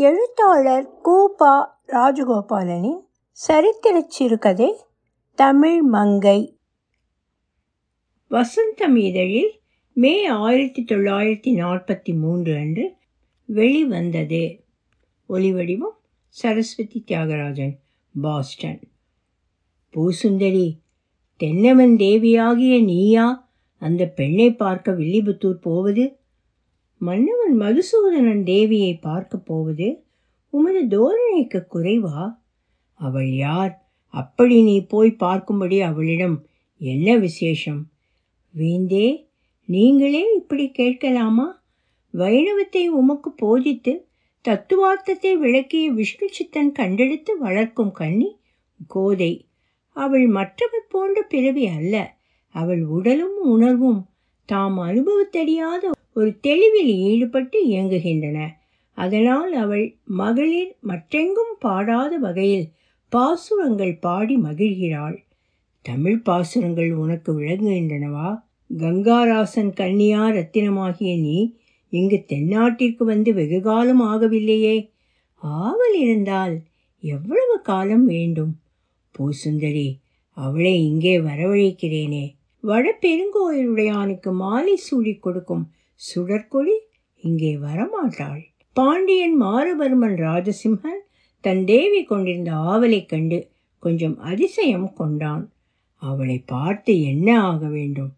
எழுத்தாளர் கூபா ராஜகோபாலனின் சரித்திரச் சிறுகதை தமிழ் மங்கை. வசந்தம் இதழில் மே ஆயிரத்தி தொள்ளாயிரத்தி நாற்பத்தி மூன்று அன்று வெளிவந்தது. ஒலிவடிவம் சரஸ்வதி தியாகராஜன் பாஸ்டன். பூசுந்தரி தென்னவன் தேவியாகிய நீயா அந்த பெண்ணை பார்க்க வில்லிபுத்தூர் போவது மன்னவன் மதுசூதனன் தேவியை பார்க்கப் போவது உமது தோரணைக்கு குறைவா? அவள் யார்? அப்படி நீ போய் பார்க்கும்படி அவளிடம் என்ன விசேஷம்? வேந்தே நீங்களே இப்படி கேட்கலாமா? வைணவத்தை உமக்கு போதித்து தத்துவார்த்தத்தை விளக்கிய விஷ்ணு சித்தன் கண்டெடுத்து வளர்க்கும் கன்னி கோதை. அவள் மற்றவர் போன்ற பிறவி அல்ல. அவள் உடலும் உணர்வும் தாம் அனுபவத்தறியாத ஒரு தெளிவில் ஈடுபட்டு இயங்குகின்றன. அதனால் அவள் மகளிர் மற்றெங்கும் பாடாத வகையில் பாசுரங்கள் பாடி மகிழ்கிறாள். தமிழ் பாசுரங்கள் உனக்கு விளங்குகின்றனவா? கங்காராசன் கன்னியா ரத்தினமாகிய நீ இங்கு தென்னாட்டிற்கு வந்து வெகு காலம் ஆகவில்லையே. ஆவல் இருந்தால் எவ்வளவு காலம் வேண்டும்? பூசுந்தரி அவளை இங்கே வரவழைக்கிறேனே. வடபெருங்கோயிலுடையானுக்கு மாலை சூடி கொடுக்கும் சுடற்கொழி இங்கே வரமாட்டாள். பாண்டியன் மாரவர்மன் ராஜசிம்ஹன் தன் தேவி கொண்டிருந்த ஆவலைக் கண்டு கொஞ்சம் அதிசயம் கொண்டான். அவளை பார்த்து என்ன ஆக வேண்டும்?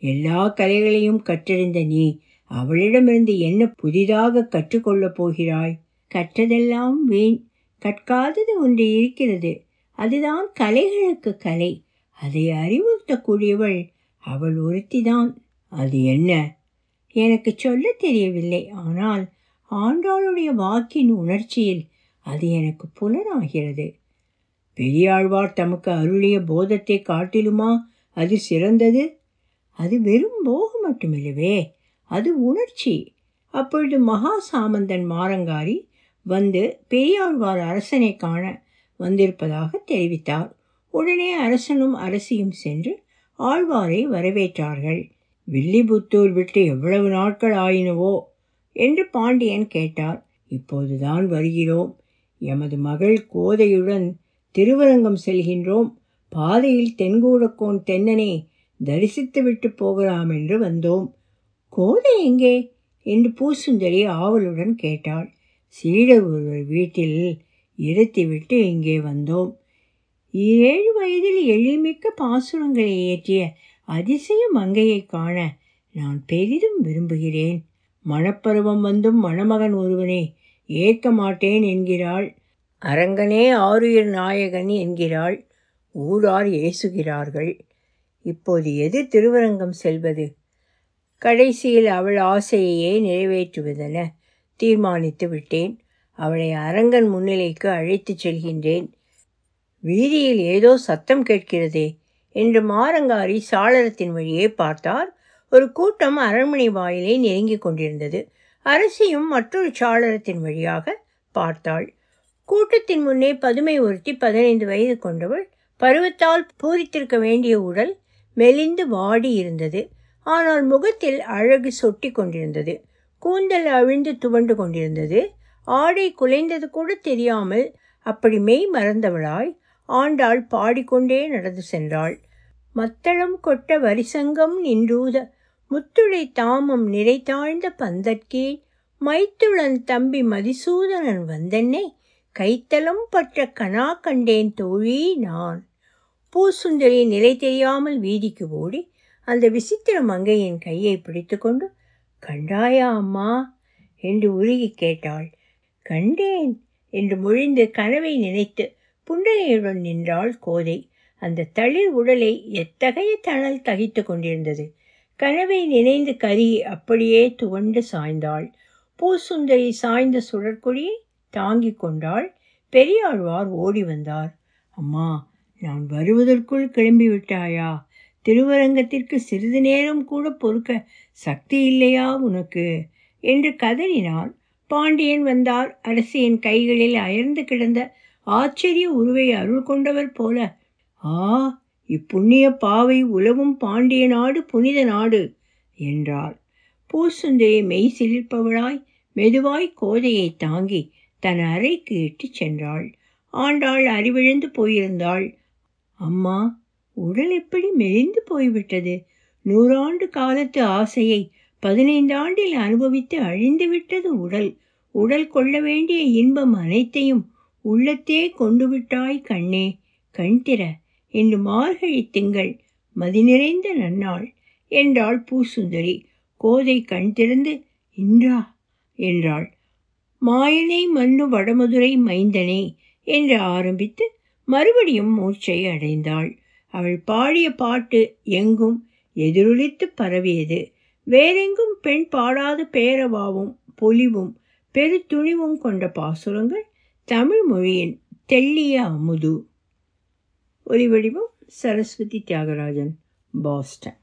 எல்லா கலைகளையும் கற்றறிந்த நீ அவளிடமிருந்து என்ன புதிதாக கற்றுக்கொள்ளப் போகிறாய்? கற்றதெல்லாம் வீண். கற்காதது ஒன்று இருக்கிறது. அதுதான் கலைகளுக்கு கலை. அதை அறிவுறுத்தக்கூடியவள் அவள் ஒருத்திதான். அது என்ன? எனக்கு சொல்ல தெரியவில்லை. ஆனால் ஆண்டாளுடைய வாக்கின் உணர்ச்சியில் அது எனக்கு புலனாகிறது. பெரியாழ்வார் தமக்கு அருளிய போதத்தை காட்டிலுமா? அது சிறந்தது. அது வெறும் போகம் மட்டுமில்லவே அது உணர்ச்சி. அப்பொழுது மகா சாமந்தன் மாரங்காரி வந்து பெரியாழ்வார் அரசனை காண வந்திருப்பதாக தெரிவித்தார். உடனே அரசனும் அரசியும் சென்று ஆழ்வாரை வரவேற்றார்கள். வில்லிபுத்தூர் விட்டு எவ்வளவு நாட்கள் ஆயினவோ? என்று பாண்டியன் கேட்டார். இப்போதுதான் வருகிறோம். எமது மகள் கோதையுடன் திருவரங்கம் செல்கின்றோம். பாதையில் தென்கூடக்கோன் தென்னனை தரிசித்துவிட்டு போகலாம் என்று வந்தோம். கோதை எங்கே? என்று பூசுந்தரி ஆவலுடன் கேட்டாள். சீடர் ஒருவர் வீட்டில் இருத்திவிட்டு இங்கே வந்தோம். ஏழு வயதில் எழில்மிக்க பாசுரங்களை இயற்றிய அதிசய மங்கையை காண நான் பெரிதும் விரும்புகிறேன். மணப்பருவம் வந்தும் மணமகன் ஒருவனை ஏற்க மாட்டேன் என்கிறாள். அரங்கனே ஆருயிர் நாயகன் என்கிறாள். ஊரார் ஏசுகிறார்கள். இப்போது எது திருவரங்கம் செல்வது? கடைசியில் அவள் ஆசையையே நிறைவேற்றுவதென தீர்மானித்து விட்டேன். அவளை அரங்கன் முன்னிலைக்கு அழைத்துச் செல்கின்றேன். வீதியில் ஏதோ சத்தம் கேட்கிறதே என்று மாரங்காரி சாளரத்தின் வழியே பார்த்தார். ஒரு கூட்டம் அரண்மனை வாயிலை நெருங்கிக் கொண்டிருந்தது. அரசியும் மற்றொரு சாளரத்தின் வழியாக பார்த்தாள். கூட்டத்தின் முன்னே பதுமை ஒருத்தி பதினைந்து வயது கொண்டவள். பருவத்தால் பூரித்திருக்க வேண்டிய உடல் மெலிந்து வாடி இருந்தது. ஆனால் முகத்தில் அழகு சொட்டி கொண்டிருந்தது. கூந்தல் அவிழ்ந்து துவண்டு கொண்டிருந்தது. ஆடை குலைந்தது கூட தெரியாமல் அப்படி மெய் மறந்தவளாய். ஆண்டாள் பாடிக்கொண்டே நடந்து சென்றாள். மத்தளம் கொட்ட வரிசங்கம் நின்றூத முத்துளை தாமம் நிறைத்தாழ்ந்த பந்தற்கே மைத்துளன் தம்பி மதிசூதனன் வந்தென்னே கைத்தலம் பற்ற கனா கண்டேன் தோழி நான். பூசுந்தரி நிலை தெரியாமல் வீதிக்கு ஓடி அந்த விசித்திர மங்கையின் கையை பிடித்துக்கொண்டு கண்டாயா அம்மா? என்று உருகி கேட்டாள். கண்டேன் என்று மொழிந்து கனவை நினைத்து புன்னகையுடன் நின்றாள் கோதை. அந்த தளிர் உடலை எத்தகைய தணல் தகித்து கொண்டிருந்தது? கனவை நினைந்து கரி அப்படியே துவண்டு சாய்ந்தாள். பூசுந்தரி சாய்ந்த சுடற்கொடியை தாங்கிக் கொண்டாள். பெரியாழ்வார் ஓடி வந்தார். அம்மா நான் வருவதற்குள் கிளம்பிவிட்டாயா? திருவரங்கத்திற்கு சிறிது நேரம் கூட பொறுக்க சக்தி இல்லையா உனக்கு என்று கதறினார் பாண்டியன் வந்தார். அரசியின் கைகளில் அயர்ந்து கிடந்த ஆச்சரிய உருவை அருள் கொண்டவர் போல. ஆ இப்புண்ணிய பாவை உலவும் பாண்டிய நாடு புனித நாடு என்றாள். பூசுந்தரி மெய் சிலிர்ப்பவளாய் மெதுவாய் கோதையை தாங்கி தன் அறைக்கு இட்டுச் சென்றாள். ஆண்டாள் அறிவிழந்து போயிருந்தாள். அம்மா உடல் எப்படி மெலிந்து போய்விட்டது? நூறாண்டு காலத்து ஆசையை பதினைந்தாண்டில் அனுபவித்து அழிந்துவிட்டது உடல். உடல் கொள்ள வேண்டிய இன்பம் அனைத்தையும் உள்ளத்தே கொண்டு விட்டாய் கண்ணே கண்திர என்று இன்று மார்கழி திங்கள் மதி நிறைந்த நன்னாள் என்றாள் பூசுந்தரி. கோதை கண் திறந்து இன்றா? என்றாள். மாயனை மண்ணு வடமதுரை மைந்தனே என்று ஆரம்பித்து மறுபடியும் மூச்சை அடைந்தாள். அவள் பாடிய பாட்டு எங்கும் எதிரொலித்து பரவியது. வேறெங்கும் பெண் பாடாத பேரவாவும் பொலிவும் பெருத்துணிவும் கொண்ட பாசுரங்கள் தமிழ் மொழியின் தெள்ளிய அமுது. ஒலிவடிவம் சரஸ்வதி தியாகராஜன் பாஸ்டன்.